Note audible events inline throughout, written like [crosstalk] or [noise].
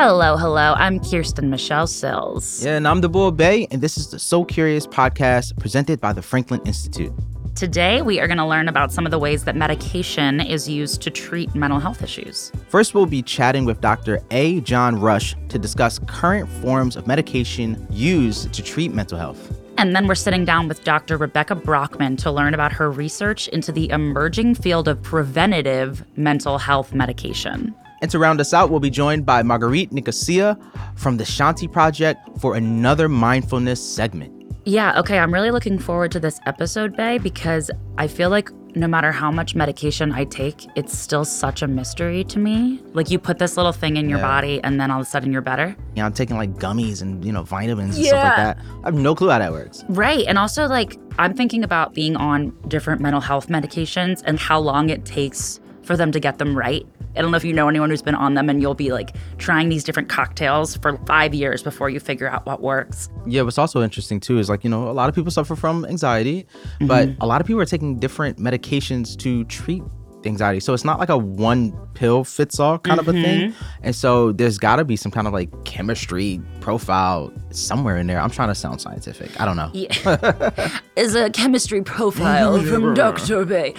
Hello, hello. I'm Kirsten Michelle Cills. Yeah, and I'm Deborah Bey, and this is the So Curious podcast presented by the Franklin Institute. Today, we are going to learn about some of the ways that medication is used to treat mental health issues. First, we'll be chatting with Dr. A. John Rush to discuss current forms of medication used to treat mental health. And then we're sitting down with Dr. Rebecca Brachman to learn about her research into the emerging field of preventative mental health medication. And to round us out, we'll be joined by Marguerite Nicosia from the Shanti Project for another mindfulness segment. Yeah, okay, I'm really looking forward to this episode, Bey, because I feel like no matter how much medication I take, it's still such a mystery to me. Like you put this little thing in your Yeah. body and then all of a sudden you're better. You know, I'm taking like gummies and, you know, vitamins and stuff like that. I have no clue how that works. Right. And also, like, I'm thinking about being on different mental health medications and how long it takes for them to get them right. I don't know if you know anyone who's been on them, and you'll be like trying these different cocktails for five years before you figure out what works. Yeah, what's also interesting too is like, you know, a lot of people suffer from anxiety, but Mm-hmm. a lot of people are taking different medications to treat anxiety. So it's not like a one pill fits all kind of a thing. Mm-hmm. And so there's got to be some kind of like chemistry profile somewhere in there. I'm trying to sound scientific. I don't know. Yeah. [laughs] Is a chemistry profile [laughs] from Dr. Bey.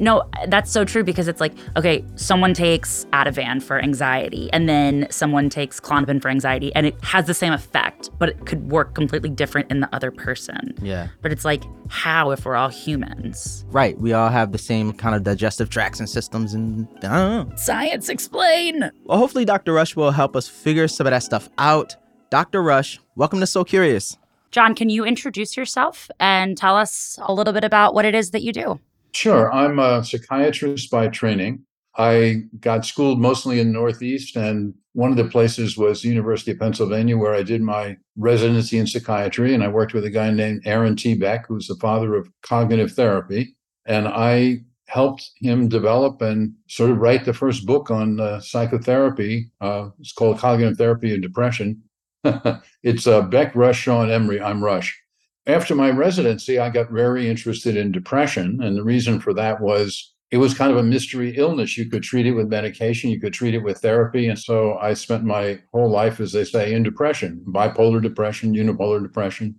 No, that's so true because it's like, okay, someone takes Ativan for anxiety and then someone takes Klonopin for anxiety and it has the same effect, but it could work completely different in the other person. Yeah. But it's like, how if we're all humans? Right. We all have the same kind of digestive tracts and systems and I don't know. Science explain. Well, hopefully Dr. Rush will help us figure some of that stuff out. Dr. Rush, welcome to So Curious. John, can you introduce yourself and tell us a little bit about what it is that you do? Sure. I'm a psychiatrist by training. I got schooled mostly in the Northeast, and one of the places was the University of Pennsylvania, where I did my residency in psychiatry. And I worked with a guy named Aaron T. Beck, who's the father of cognitive therapy. And I helped him develop and sort of write the first book on uh, psychotherapy. Uh, it's called Cognitive Therapy and Depression. [laughs] it's uh, Beck, Rush, and Emery. I'm Rush after my residency, I got very interested in depression. And the reason for that was it was kind of a mystery illness. You could treat it with medication, you could treat it with therapy. And so I spent my whole life, as they say, in depression bipolar depression, unipolar depression,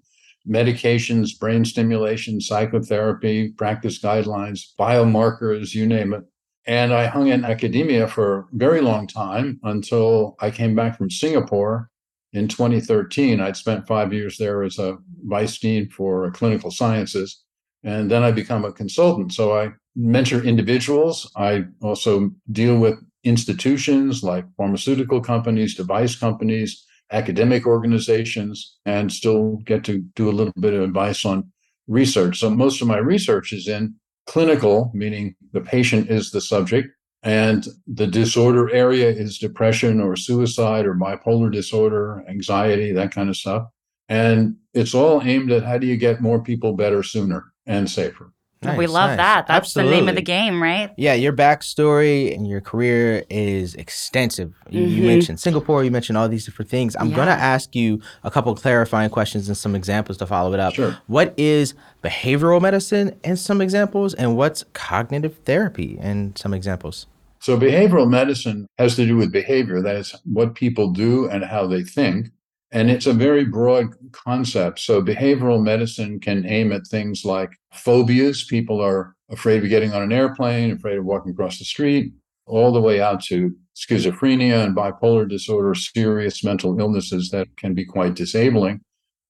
medications, brain stimulation, psychotherapy, practice guidelines, biomarkers, you name it. And I hung in academia for a very long time until I came back from Singapore in 2013. I'd spent five years there as a vice dean for clinical sciences. And then I become a consultant. So I mentor individuals. I also deal with institutions like pharmaceutical companies, device companies, academic organizations, and still get to do a little bit of advice on research. So most of my research is in clinical, meaning the patient is the subject, and the disorder area is depression or suicide or bipolar disorder, anxiety, that kind of stuff. And it's all aimed at how do you get more people better sooner and safer. We love nice. that. That's the name of the game, right? Yeah, your backstory and your career is extensive. You, you Mhm. mentioned Singapore, you mentioned all these different things. I'm going to ask you a couple clarifying questions and some examples to follow it up. Sure. What is behavioral medicine and some examples, and what's cognitive therapy and some examples? So behavioral medicine has to do with behavior. That is what people do and how they think. And it's a very broad concept. So behavioral medicine can aim at things like phobias. People are afraid of getting on an airplane, afraid of walking across the street, all the way out to schizophrenia and bipolar disorder, serious mental illnesses that can be quite disabling,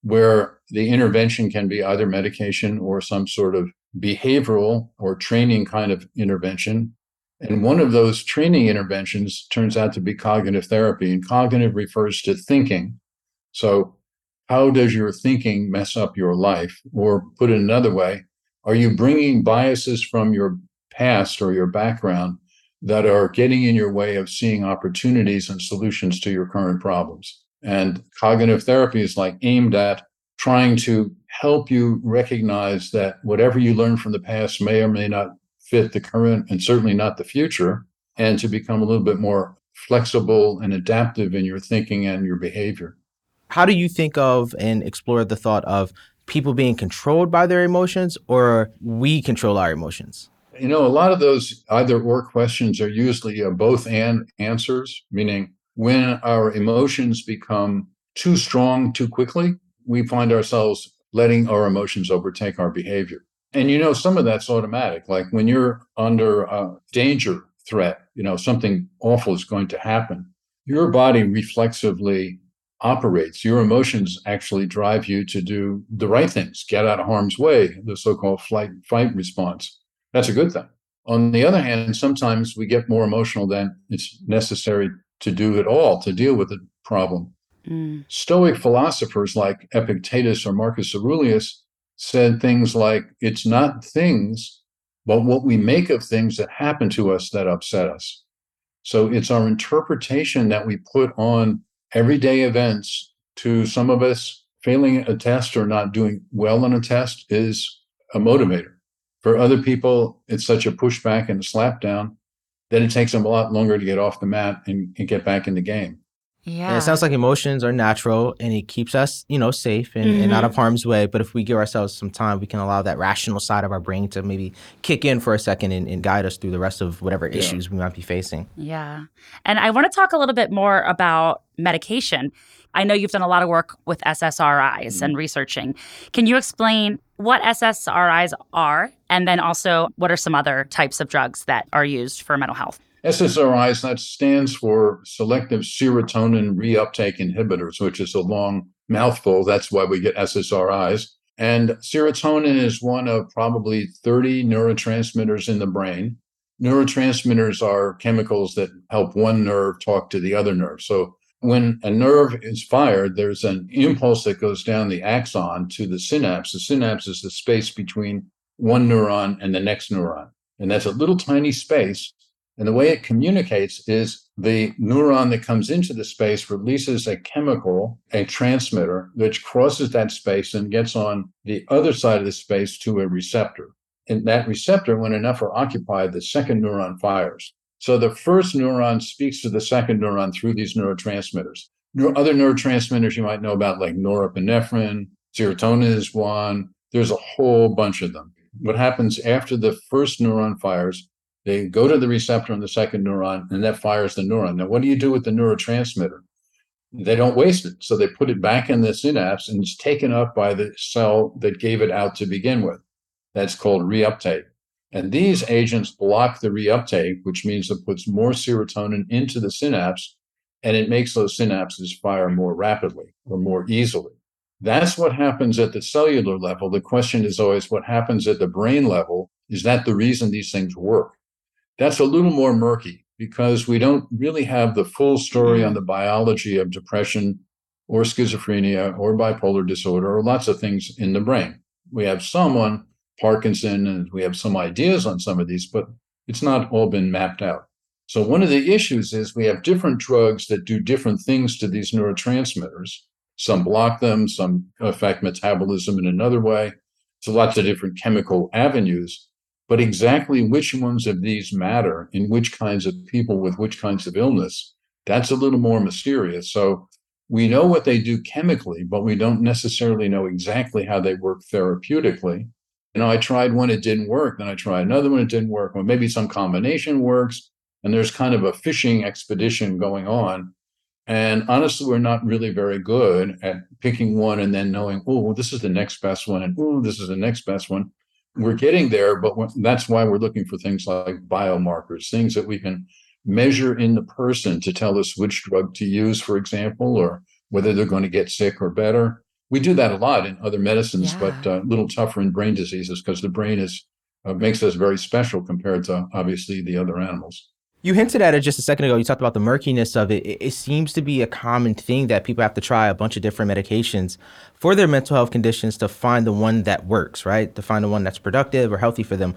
where the intervention can be either medication or some sort of behavioral or training kind of intervention and one of those training interventions turns out to be cognitive therapy. And cognitive refers to thinking. So, how does your thinking mess up your life? Or put it another way, are you bringing biases from your past or your background that are getting in your way of seeing opportunities and solutions to your current problems? And cognitive therapy is like aimed at trying to help you recognize that whatever you learned from the past may or may not fit the current and certainly not the future, and to become a little bit more flexible and adaptive in your thinking and your behavior. How do you think of and explore the thought of people being controlled by their emotions or we control our emotions? You know, a lot of those either or questions are usually uh, both and answers, meaning when our emotions become too strong too quickly, we find ourselves letting our emotions overtake our behavior. And you know, some of that's automatic. Like when you're under a danger threat, you know, something awful is going to happen, your body reflexively operates. Your emotions actually drive you to do the right things, get out of harm's way, the so called flight fight response. That's a good thing. On the other hand, sometimes we get more emotional than it's necessary to do at all to deal with the problem. Mm. Stoic philosophers like Epictetus or Marcus Aurelius said things like, it's not things, but what we make of things that happen to us that upset us. So it's our interpretation that we put on everyday events to some of us failing a test or not doing well on a test is a motivator. For other people, it's such a pushback and a slapdown that it takes them a lot longer to get off the mat and, and get back in the game. Yeah. And it sounds like emotions are natural and it keeps us, you know, safe and, mm-hmm. and, out of harm's way. But if we give ourselves some time, we can allow that rational side of our brain to maybe kick in for a second and, and guide us through the rest of whatever yeah. issues we might be facing. Yeah. And I want to talk a little bit more about medication. I know you've done a lot of work with SSRIs mm-hmm. and researching. Can you explain what SSRIs are and then also what are some other types of drugs that are used for mental health? SSRIs, that stands for selective serotonin reuptake inhibitors, which is a long mouthful. That's why we get SSRIs. And serotonin is one of probably 30 neurotransmitters in the brain. Neurotransmitters are chemicals that help one nerve talk to the other nerve. So when a nerve is fired, there's an impulse that goes down the axon to the synapse. The synapse is the space between one neuron and the next neuron. And that's a little tiny space and the way it communicates is the neuron that comes into the space releases a chemical, a transmitter, which crosses that space and gets on the other side of the space to a receptor. And that receptor, when enough are occupied, the second neuron fires. So the first neuron speaks to the second neuron through these neurotransmitters. Other neurotransmitters you might know about, like norepinephrine, serotonin is one. There's a whole bunch of them. What happens after the first neuron fires, they go to the receptor on the second neuron, and that fires the neuron. Now, what do you do with the neurotransmitter? They don't waste it. So they put it back in the synapse and it's taken up by the cell that gave it out to begin with. That's called reuptake. And these agents block the reuptake, which means it puts more serotonin into the synapse and it makes those synapses fire more rapidly or more easily. That's what happens at the cellular level. The question is always what happens at the brain level. Is that the reason these things work? That's a little more murky because we don't really have the full story on the biology of depression or schizophrenia or bipolar disorder or lots of things in the brain. We have some on Parkinson and we have some ideas on some of these, but it's not all been mapped out. So, one of the issues is we have different drugs that do different things to these neurotransmitters. Some block them, some affect metabolism in another way. So, lots of different chemical avenues. But exactly which ones of these matter in which kinds of people with which kinds of illness, that's a little more mysterious. So we know what they do chemically, but we don't necessarily know exactly how they work therapeutically. You know, I tried one, it didn't work. Then I tried another one, it didn't work. Well, maybe some combination works. And there's kind of a fishing expedition going on. And honestly, we're not really very good at picking one and then knowing, oh, well, this is the next best one. And oh, this is the next best one we're getting there, but that's why we're looking for things like biomarkers, things that we can measure in the person to tell us which drug to use, for example, or whether they're going to get sick or better. We do that a lot in other medicines, yeah. but uh, a little tougher in brain diseases because the brain is uh, makes us very special compared to obviously the other animals. You hinted at it just a second ago. You talked about the murkiness of it. It seems to be a common thing that people have to try a bunch of different medications for their mental health conditions to find the one that works, right? To find the one that's productive or healthy for them.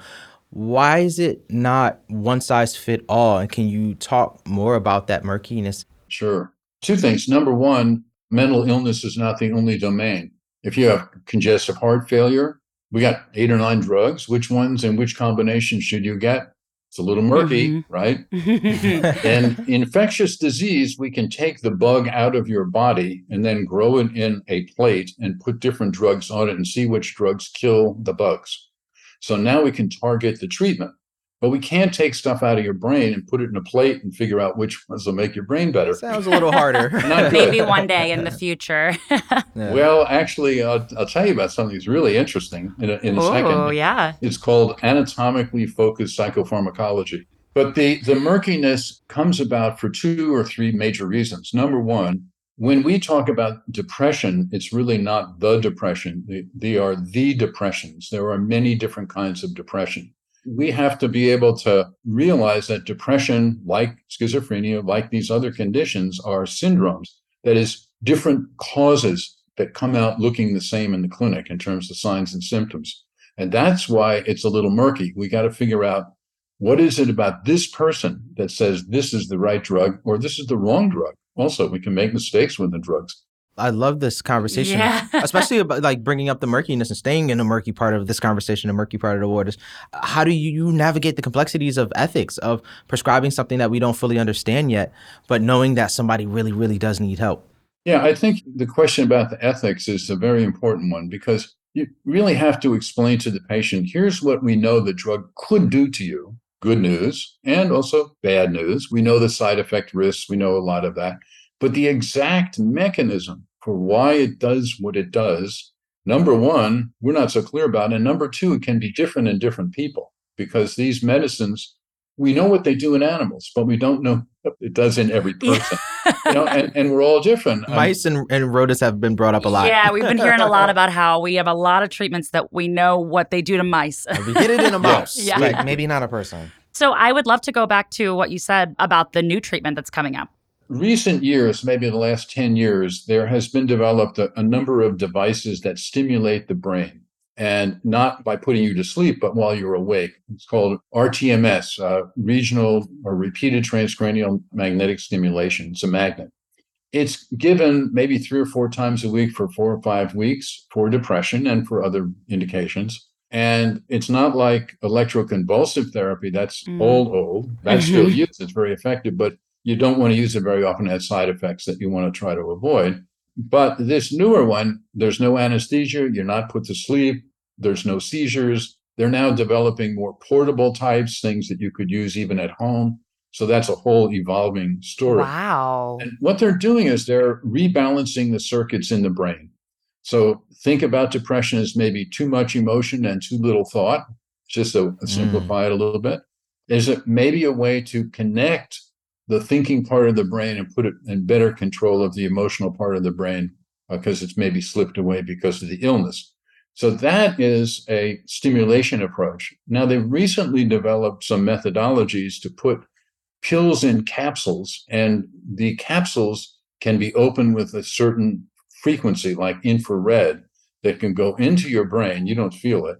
Why is it not one size fit all? And can you talk more about that murkiness? Sure. Two things. Number one, mental illness is not the only domain. If you have congestive heart failure, we got eight or nine drugs. Which ones and which combinations should you get? It's a little murky, mm-hmm. right? [laughs] and infectious disease, we can take the bug out of your body and then grow it in a plate and put different drugs on it and see which drugs kill the bugs. So now we can target the treatment. But we can't take stuff out of your brain and put it in a plate and figure out which ones will make your brain better. Sounds a little harder. [laughs] [laughs] Maybe one day in the future. [laughs] Yeah. Well, actually, uh, I'll tell you about something that's really interesting in a, in a oh, second. yeah. It's called anatomically focused psychopharmacology. But the, the murkiness comes about for two or three major reasons. Number one, when we talk about depression, it's really not the depression. They, they are the depressions. There are many different kinds of depression. We have to be able to realize that depression, like schizophrenia, like these other conditions, are syndromes. That is, different causes that come out looking the same in the clinic in terms of signs and symptoms. And that's why it's a little murky. We got to figure out what is it about this person that says this is the right drug or this is the wrong drug. Also, we can make mistakes with the drugs. I love this conversation, Yeah. [laughs] especially about like bringing up the murkiness and staying in the murky part of this conversation, the murky part of the waters. How do you navigate the complexities of ethics of prescribing something that we don't fully understand yet, but knowing that somebody really, really does need help? Yeah, I think the question about the ethics is a very important one because you really have to explain to the patient here's what we know the drug could do to you good news and also bad news. We know the side effect risks, we know a lot of that. But the exact mechanism for why it does what it does, number one, we're not so clear about. And number two, it can be different in different people because these medicines, we know what they do in animals, but we don't know what [laughs] it does in every person. you know, and, and we're all different. [laughs] Um, Mice and, and rodents have been brought up a lot. Yeah, we've been hearing a lot [laughs] about how we have a lot of treatments that we know what they do to mice. we get it in a mouse, Yeah. like maybe not a person. So I would love to go back to what you said about the new treatment that's coming up. Recent years, maybe the last 10 years, there has been developed a, a number of devices that stimulate the brain and not by putting you to sleep, but while you're awake. It's called RTMS, uh, regional or repeated transcranial magnetic stimulation. It's a magnet. It's given maybe three or four times a week for four or five weeks for depression and for other indications. And it's not like electroconvulsive therapy. That's Mm. old, old. That's still used. It's very effective, but you don't want to use it very often. It has side effects that you want to try to avoid. But this newer one, there's no anesthesia. You're not put to sleep. There's no seizures. They're now developing more portable types, things that you could use even at home. So that's a whole evolving story. Wow. And what they're doing is they're rebalancing the circuits in the brain. So think about depression as maybe too much emotion and too little thought, just to mm. simplify it a little bit. Is it maybe a way to connect the thinking part of the brain and put it in better control of the emotional part of the brain uh, because it's maybe slipped away because of the illness? So that is a stimulation approach. Now they've recently developed some methodologies to put pills in capsules, and the capsules can be opened with a certain frequency, like infrared, that can go into your brain. You don't feel it.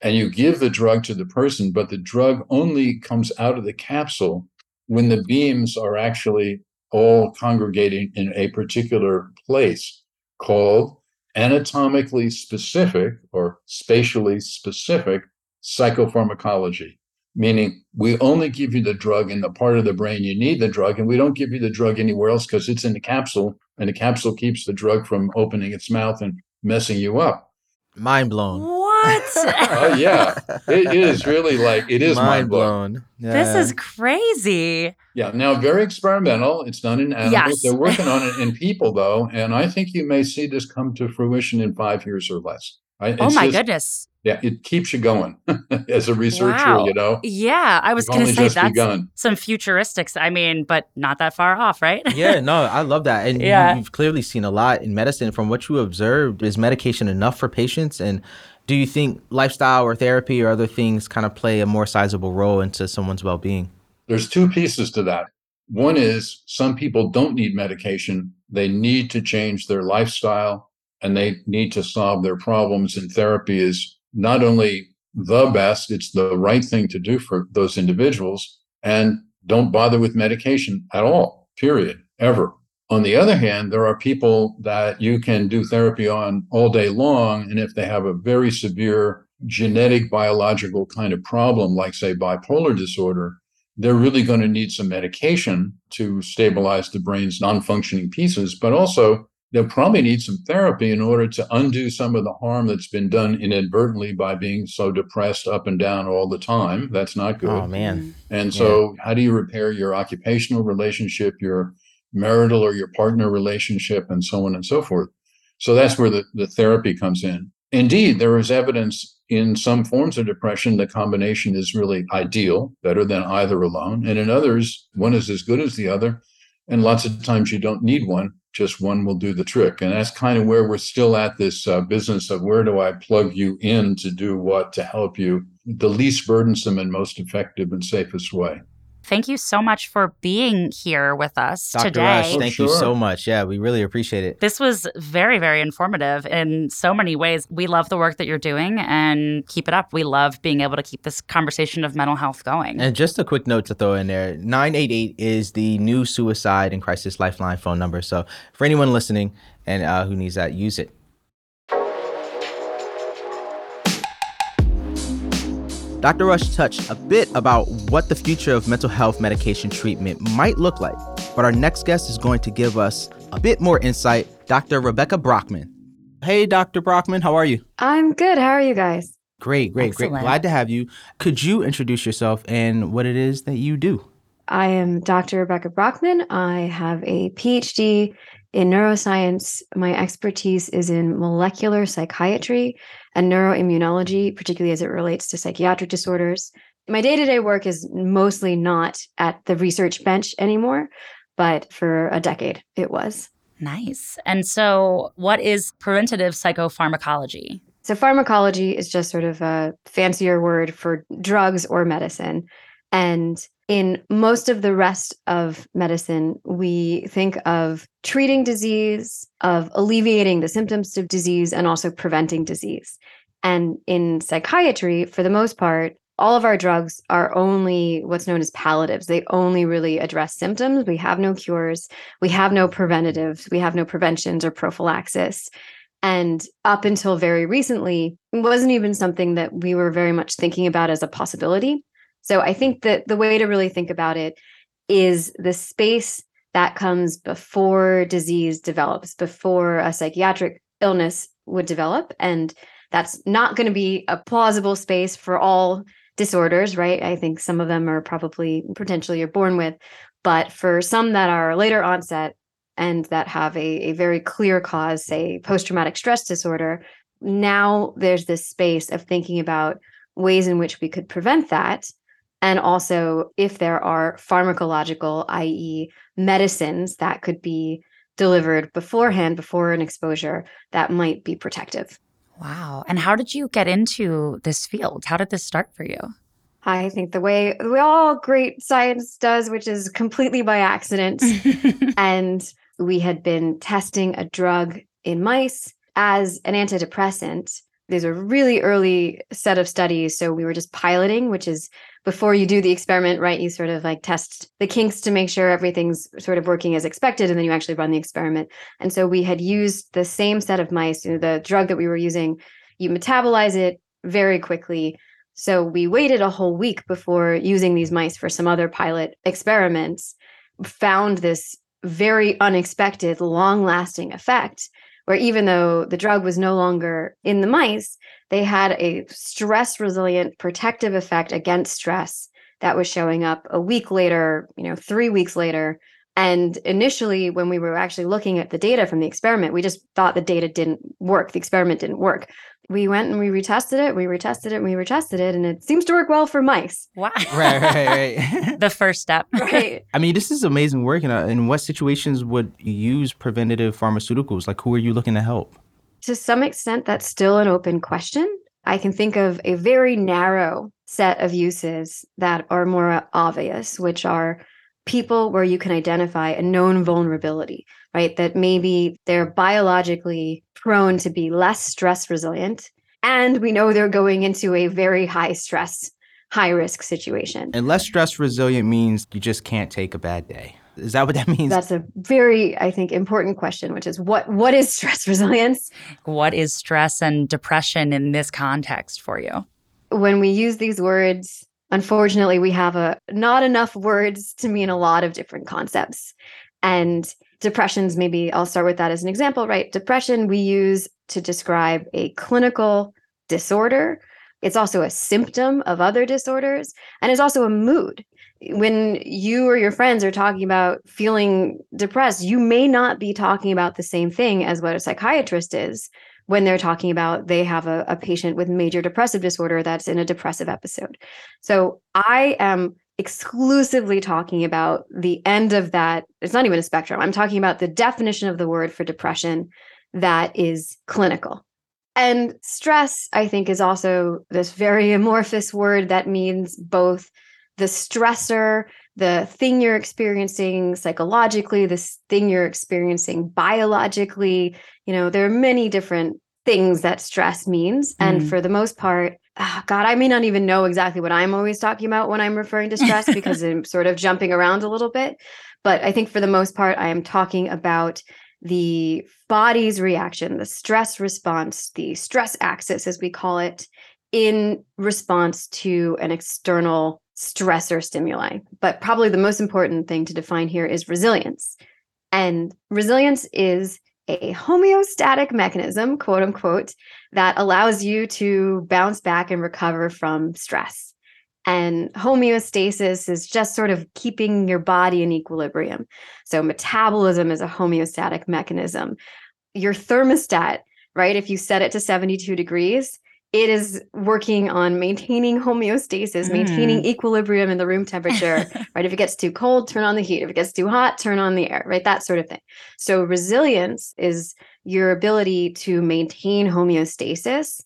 And you give the drug to the person, but the drug only comes out of the capsule when the beams are actually all congregating in a particular place called anatomically specific or spatially specific psychopharmacology meaning we only give you the drug in the part of the brain you need the drug and we don't give you the drug anywhere else because it's in the capsule and the capsule keeps the drug from opening its mouth and messing you up Mind blown. What? [laughs] oh yeah it is really like it is mind blowing blown. This Yeah. is crazy. yeah now very experimental it's done in animals Yes. they're working on it [laughs] in people though and i think you may see this come to fruition in five years or less I, oh my just- goodness. yeah it keeps you going [laughs] as a researcher Wow. you know Yeah, I was going to say that's begun. some futuristics. I mean, but not that far off, right? yeah, no, I love that. And Yeah. you, you've clearly seen a lot in medicine. From what you observed, is medication enough for patients? And do you think lifestyle or therapy or other things kind of play a more sizable role into someone's well being? There's two pieces to that. One is some people don't need medication. They need to change their lifestyle and they need to solve their problems. And therapy is not only the best, it's the right thing to do for those individuals. And don't bother with medication at all, period, ever. On the other hand, there are people that you can do therapy on all day long. And if they have a very severe genetic biological kind of problem, like, say, bipolar disorder, they're really going to need some medication to stabilize the brain's non functioning pieces, but also they'll probably need some therapy in order to undo some of the harm that's been done inadvertently by being so depressed up and down all the time. That's not good. Oh man. Mm-hmm. And so, how do you repair your occupational relationship, your marital or your partner relationship, and so on and so forth? So, that's where the, the therapy comes in. Indeed, there is evidence in some forms of depression, the combination is really ideal, better than either alone. And in others, one is as good as the other. And lots of times you don't need one, just one will do the trick. And that's kind of where we're still at this uh, business of where do I plug you in to do what to help you the least burdensome and most effective and safest way. Thank you so much for being here with us Dr. today. Rush, Oh, thank sure. you so much. Yeah, we really appreciate it. This was very, very informative in so many ways. We love the work that you're doing and keep it up. We love being able to keep this conversation of mental health going. And just a quick note to throw in there 988 is the new suicide and crisis lifeline phone number. So for anyone listening and uh, who needs that, use it. Dr. Rush touched a bit about what the future of mental health medication treatment might look like, but our next guest is going to give us a bit more insight. Dr. Rebecca Brachman. Hey, Dr. Brachman, how are you? I'm good. How are you guys? Great, great, Excellent. great. Glad to have you. Could you introduce yourself and what it is that you do? I am Dr. Rebecca Brachman. I have a PhD in neuroscience. My expertise is in molecular psychiatry and neuroimmunology, particularly as it relates to psychiatric disorders. My day to day work is mostly not at the research bench anymore, but for a decade it was. Nice. And so, what is preventative psychopharmacology? So, pharmacology is just sort of a fancier word for drugs or medicine. And in most of the rest of medicine, we think of treating disease, of alleviating the symptoms of disease, and also preventing disease. And in psychiatry, for the most part, all of our drugs are only what's known as palliatives. They only really address symptoms. We have no cures. We have no preventatives. We have no preventions or prophylaxis. And up until very recently, it wasn't even something that we were very much thinking about as a possibility. So I think that the way to really think about it is the space that comes before disease develops, before a psychiatric illness would develop. And that's not going to be a plausible space for all disorders, right? I think some of them are probably potentially you're born with. But for some that are later onset, and that have a, a very clear cause, say post traumatic stress disorder, now there's this space of thinking about ways in which we could prevent that. And also, if there are pharmacological, i.e., medicines that could be delivered beforehand, before an exposure, that might be protective. Wow. And how did you get into this field? How did this start for you? I think the way way all great science does, which is completely by accident, [laughs] and we had been testing a drug in mice as an antidepressant. There's a really early set of studies. So we were just piloting, which is before you do the experiment, right? You sort of like test the kinks to make sure everything's sort of working as expected. And then you actually run the experiment. And so we had used the same set of mice, you know, the drug that we were using, you metabolize it very quickly. So we waited a whole week before using these mice for some other pilot experiments, found this very unexpected, long lasting effect where even though the drug was no longer in the mice, they had a stress resilient protective effect against stress that was showing up a week later, you know, three weeks later. And initially, when we were actually looking at the data from the experiment, we just thought the data didn't work. The experiment didn't work. We went and we retested it, we retested it, and we retested it, and it seems to work well for mice. Wow. [laughs] Right, right, right. the first step. [laughs] Right. I mean, this is amazing work. And uh, in what situations would you use preventative pharmaceuticals? Like, who are you looking to help? to some extent, that's still an open question. I can think of a very narrow set of uses that are more obvious, which are people where you can identify a known vulnerability, right? That maybe they're biologically prone to be less stress resilient. And we know they're going into a very high stress, high risk situation. And less stress resilient means you just can't take a bad day. Is that what that [laughs] means? That's a very, I think, important question, which is what what is stress [laughs] resilience? What is stress and depression in this context for you? when we use these words, unfortunately, we have a not enough words to mean a lot of different concepts. And depressions, maybe I'll start with that as an example, right? Depression we use to describe a clinical disorder. It's also a symptom of other disorders, and it's also a mood. When you or your friends are talking about feeling depressed, you may not be talking about the same thing as what a psychiatrist is when they're talking about they have a, a patient with major depressive disorder that's in a depressive episode. So I am exclusively talking about the end of that. It's not even a spectrum. I'm talking about the definition of the word for depression that is clinical. And stress, I think, is also this very [laughs] amorphous word that means both the stressor, the thing you're experiencing psychologically, this thing you're experiencing biologically. You know, there are many different things that stress means. Mm. And for the most part, Ah, God, I may not even know exactly what I'm always talking about when I'm referring to stress [laughs] because I'm sort of jumping around a little bit. But I think for the most part, I am talking about the body's reaction, the stress response, the stress axis, as we call it, in response to an external stressor stimuli. But probably the most important thing to define here is resilience. And resilience is a homeostatic mechanism, quote unquote, that allows you to bounce back and recover from stress. And homeostasis is just sort of keeping your body in equilibrium. So, metabolism is a homeostatic mechanism. Your thermostat, right? If you set it to 72 degrees, it is working on maintaining homeostasis, mm. maintaining equilibrium in the room temperature, [laughs] right? If it gets too cold, turn on the heat. If it gets too hot, turn on the air, right? That sort of thing. So, resilience is your ability to maintain homeostasis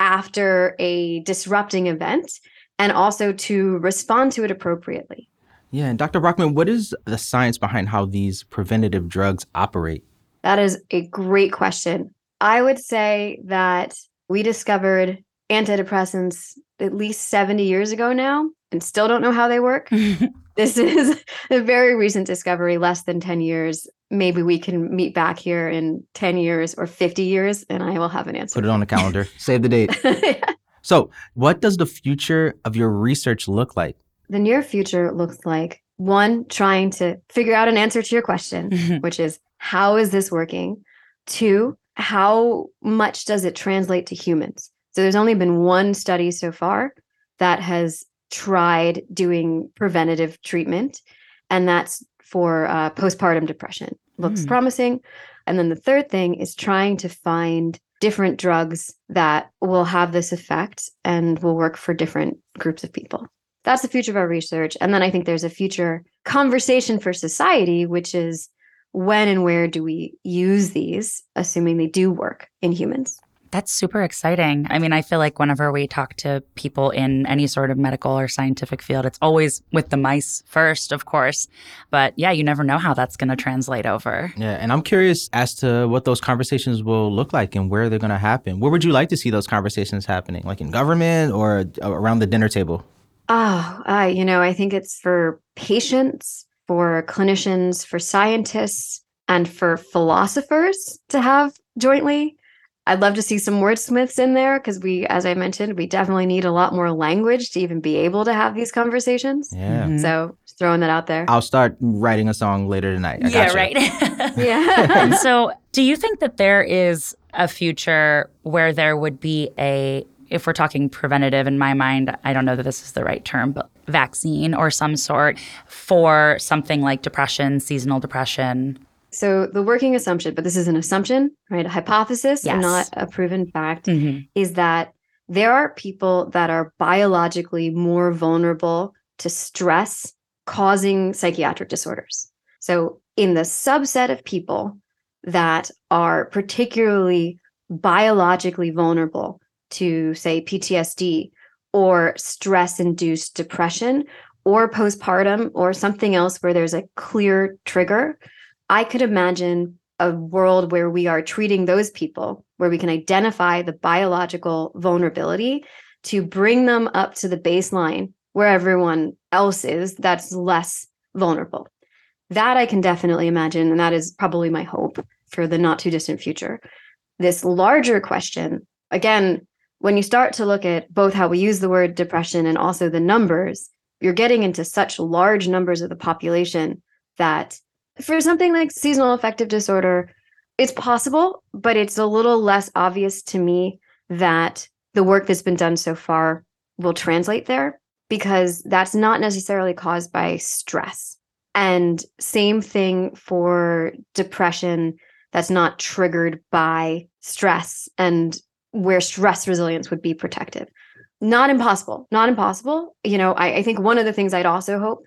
after a disrupting event and also to respond to it appropriately. Yeah. And Dr. Brachman, what is the science behind how these preventative drugs operate? That is a great question. I would say that we discovered antidepressants at least 70 years ago now and still don't know how they work. [laughs] this is a very recent discovery, less than 10 years. Maybe we can meet back here in 10 years or 50 years and I will have an answer. Put it on the calendar. [laughs] Save the date. [laughs] yeah. So, what does the future of your research look like? The near future looks like one, trying to figure out an answer to your question, which is how is this working? Two, how much does it translate to humans? So there's only been one study so far that has tried doing preventative treatment, and that's for uh, postpartum depression. Looks mm. promising. And then the third thing is trying to find different drugs that will have this effect and will work for different groups of people. That's the future of our research. And then I think there's a future conversation for society, which is when and where do we use these, assuming they do work in humans? That's super exciting. I mean, I feel like whenever we talk to people in any sort of medical or scientific field, it's always with the mice first, of course. But yeah, you never know how that's going to translate over. Yeah. And I'm curious as to what those conversations will look like and where they're going to happen. Where would you like to see those conversations happening? Like in government or around the dinner table? Oh, uh, you know, I think it's for patients for clinicians, for scientists, and for philosophers to have jointly. I'd love to see some wordsmiths in there because we, as I mentioned, we definitely need a lot more language to even be able to have these conversations. Yeah. Mm-hmm. So throwing that out there. I'll start writing a song later tonight. I yeah, right. [laughs] yeah. so, do you think that there is a future where there would be a if we're talking preventative in my mind, I don't know that this is the right term, but vaccine or some sort for something like depression, seasonal depression. So the working assumption, but this is an assumption, right? A hypothesis yes. and not a proven fact, mm-hmm. is that there are people that are biologically more vulnerable to stress causing psychiatric disorders. So in the subset of people that are particularly biologically vulnerable to, say, PTSD or stress induced depression or postpartum or something else where there's a clear trigger, I could imagine a world where we are treating those people, where we can identify the biological vulnerability to bring them up to the baseline where everyone else is that's less vulnerable. That I can definitely imagine. And that is probably my hope for the not too distant future. This larger question, again, when you start to look at both how we use the word depression and also the numbers, you're getting into such large numbers of the population that For something like seasonal affective disorder, it's possible, but it's a little less obvious to me that the work that's been done so far will translate there because that's not necessarily caused by stress. And same thing for depression that's not triggered by stress and where stress resilience would be protective. Not impossible, not impossible. You know, I, I think one of the things I'd also hope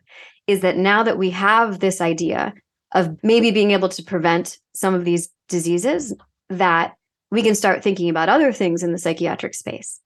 is that now that we have this idea of maybe being able to prevent some of these diseases, that we can start thinking about other things in the psychiatric space.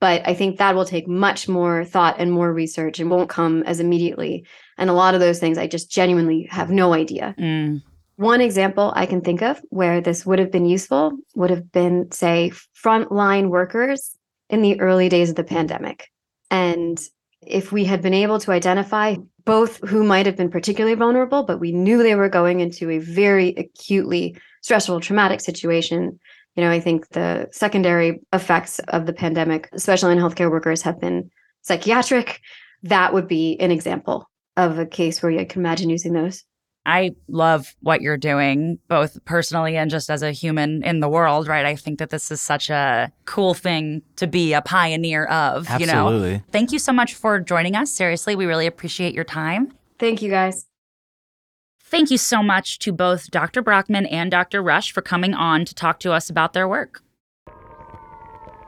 But I think that will take much more thought and more research and won't come as immediately. And a lot of those things I just genuinely have no idea. Mm. One example I can think of where this would have been useful would have been, say, frontline workers in the early days of the pandemic. And if we had been able to identify both who might have been particularly vulnerable, but we knew they were going into a very acutely stressful, traumatic situation. You know, I think the secondary effects of the pandemic, especially in healthcare workers, have been psychiatric. That would be an example of a case where you can imagine using those. I love what you're doing, both personally and just as a human in the world, right? I think that this is such a cool thing to be a pioneer of, you know? Absolutely. Thank you so much for joining us. Seriously, we really appreciate your time. Thank you guys. Thank you so much to both Dr. Brachman and Dr. Rush for coming on to talk to us about their work.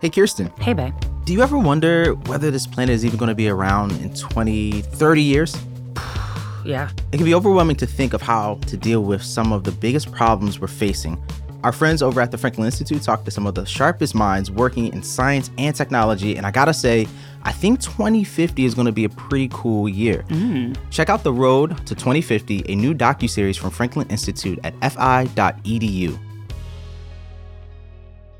Hey, Kirsten, Hey, babe. do you ever wonder whether this planet is even going to be around in 20, 30 years? Yeah. It can be overwhelming to think of how to deal with some of the biggest problems we're facing. Our friends over at the Franklin Institute talked to some of the sharpest minds working in science and technology, and I gotta say, I think 2050 is gonna be a pretty cool year. Mm. Check out The Road to 2050, a new docuseries from Franklin Institute at fi.edu.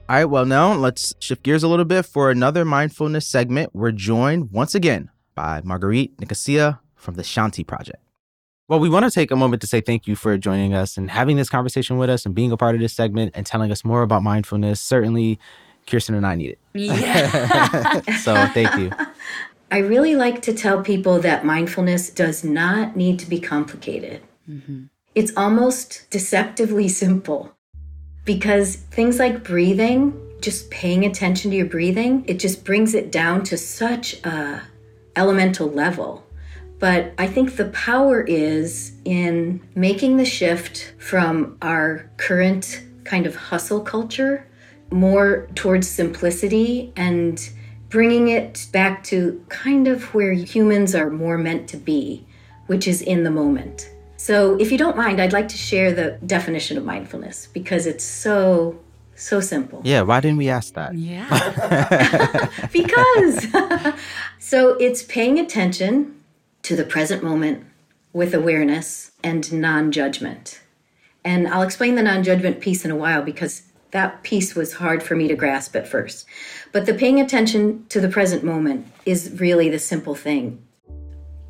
All right, well, now let's shift gears a little bit for another mindfulness segment. We're joined once again by Marguerite Nicosia from the Shanti Project. Well, we want to take a moment to say thank you for joining us and having this conversation with us and being a part of this segment and telling us more about mindfulness. Certainly, Kirsten and I need Yeah. it. [laughs] so, thank you. [laughs] I really like to tell people that mindfulness does not need to be complicated. Mm-hmm. It's almost deceptively simple because things like breathing, just paying attention to your breathing, it just brings it down to such a elemental level. But I think the power is in making the shift from our current kind of hustle culture more towards simplicity and bringing it back to kind of where humans are more meant to be, which is in the moment. So, if you don't mind, I'd like to share the definition of mindfulness because it's so, so simple. Yeah, why didn't we ask that? yeah. [laughs] [laughs] because [laughs] so it's paying attention to the present moment with awareness and non-judgment. And i'll explain the non-judgment piece in a while because that piece was hard for me to grasp at first. But the paying attention to the present moment is really the simple thing.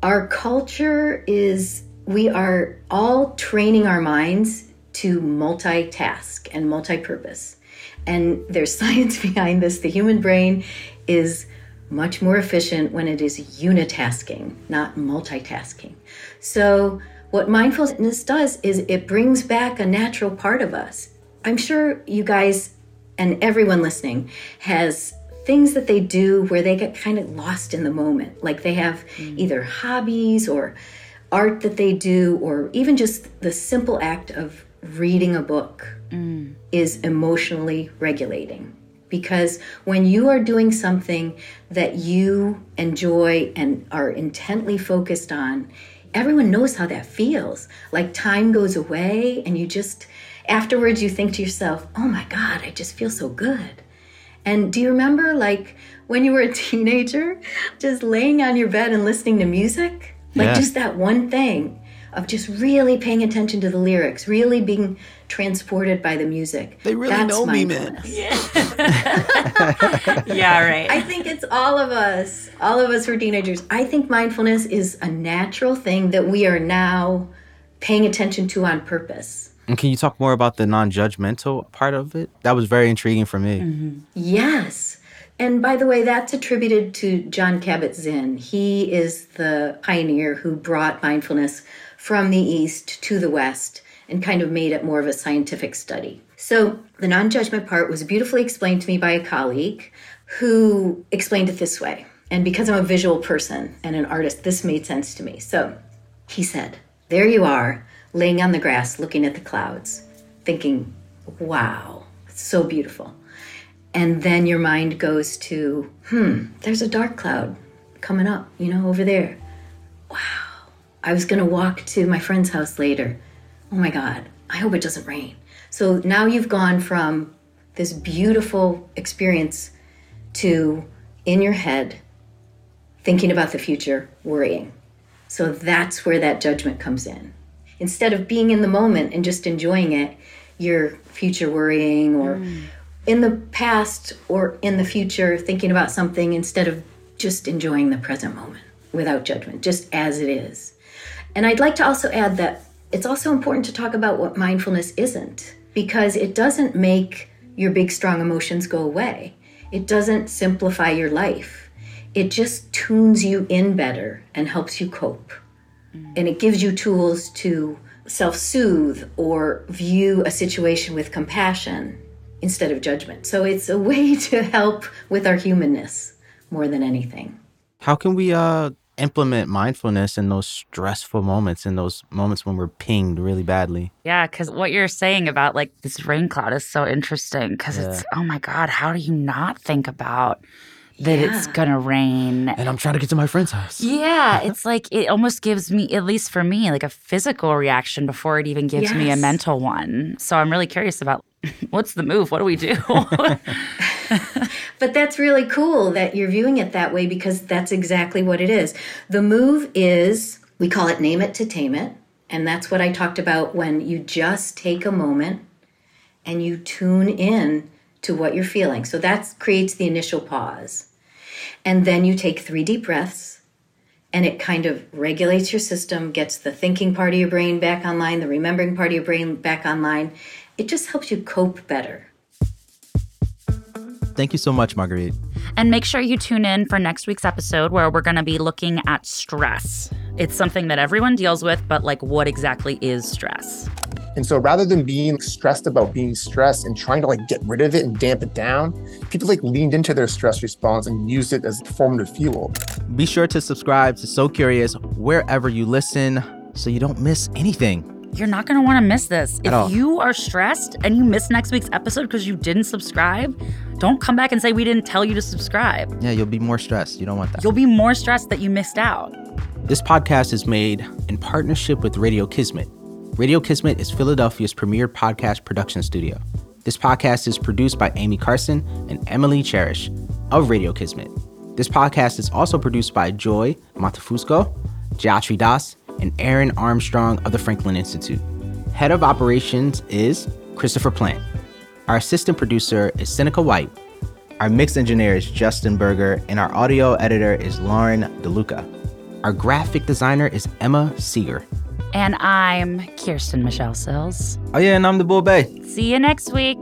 Our culture is we are all training our minds to multitask and multi-purpose. And there's [laughs] science behind this. The human brain is much more efficient when it is unitasking, not multitasking. So, what mindfulness does is it brings back a natural part of us. I'm sure you guys and everyone listening has things that they do where they get kind of lost in the moment. Like they have mm. either hobbies or art that they do, or even just the simple act of reading a book mm. is emotionally regulating because when you are doing something that you enjoy and are intently focused on, everyone knows how that feels. Like time goes away, and you just, afterwards, you think to yourself, oh my God, I just feel so good. And do you remember, like, when you were a [laughs] teenager, just laying on your bed and listening to music? Like, Yeah. just that one thing of just really paying attention to the lyrics, really being transported by the music. They really That's know me, man. mindfulness. [laughs] yeah, right. I think it's all of us, all of us who are teenagers. I think mindfulness is a natural thing that we are now paying attention to on purpose. And can you talk more about the non judgmental part of it? That was very intriguing for me. Mm-hmm. Yes. And by the way, that's attributed to Jon Kabat-Zinn. He is the pioneer who brought mindfulness from the East to the West and kind of made it more of a scientific study. So the non judgment part was beautifully explained to me by a colleague who explained it this way. And because I'm a visual person and an artist, this made sense to me. So he said, There you are, laying on the grass, looking at the clouds, thinking, Wow, it's so beautiful. And then your mind goes to, Hmm, there's a dark cloud coming up, you know, over there. Wow. I was going to walk to my friend's house later. Oh my God, I hope it doesn't rain. So now you've gone from this beautiful experience to in your head thinking about the future, worrying. So that's where that judgment comes in. Instead of being in the moment and just enjoying it, you're future worrying or mm. in the past or in the future thinking about something instead of just enjoying the present moment without judgment, just as it is. And I'd like to also add that it's also important to talk about what mindfulness isn't because it doesn't make your big, strong emotions go away. It doesn't simplify your life. It just tunes you in better and helps you cope. Mm. And it gives you tools to self soothe or view a situation with compassion instead of judgment. So it's a way [laughs] to help with our humanness more than anything. How can we uh implement mindfulness in those stressful moments, in those moments when we're pinged really badly. Yeah, because what you're saying about like this rain cloud is so interesting because yeah. it's, oh my God, how do you not think about that yeah. it's gonna rain. And I'm trying to get to my friend's house. Yeah, [laughs] it's like it almost gives me, at least for me, like a physical reaction before it even gives yes. me a mental one. So I'm really curious about [laughs] what's the move? What do we do? [laughs] but that's really cool that you're viewing it that way because that's exactly what it is. The move is, we call it name it to tame it. And that's what I talked about when you just take a moment and you tune in to what you're feeling. So that creates the initial pause. And then you take three deep breaths and it kind of regulates your system, gets the thinking part of your brain back online, the remembering part of your brain back online, it just helps you cope better. Thank you so much, Marguerite. And make sure you tune in for next week's episode where we're going to be looking at stress. It's something that everyone deals with, but like, what exactly is stress? And so rather than being stressed about being stressed and trying to like get rid of it and damp it down, people like leaned into their stress response and used it as formative fuel. Be sure to subscribe to So Curious wherever you listen so you don't miss anything you're not going to want to miss this. At if all. you are stressed and you miss next week's episode because you didn't subscribe, don't come back and say we didn't tell you to subscribe. Yeah, you'll be more stressed. You don't want that. You'll be more stressed that you missed out. This podcast is made in partnership with Radio Kismet. Radio Kismet is Philadelphia's premier podcast production studio. This podcast is produced by Amy Carson and Emily Cherish of Radio Kismet. This podcast is also produced by Joy Montefusco, Jayatri Das, and Aaron Armstrong of the Franklin Institute. Head of operations is Christopher Plant. Our assistant producer is Seneca White. Our mix engineer is Justin Berger, and our audio editor is Lauren DeLuca. Our graphic designer is Emma Seeger. And I'm Kirsten Michelle Cills. Oh, yeah, and I'm Deborah Bey. See you next week.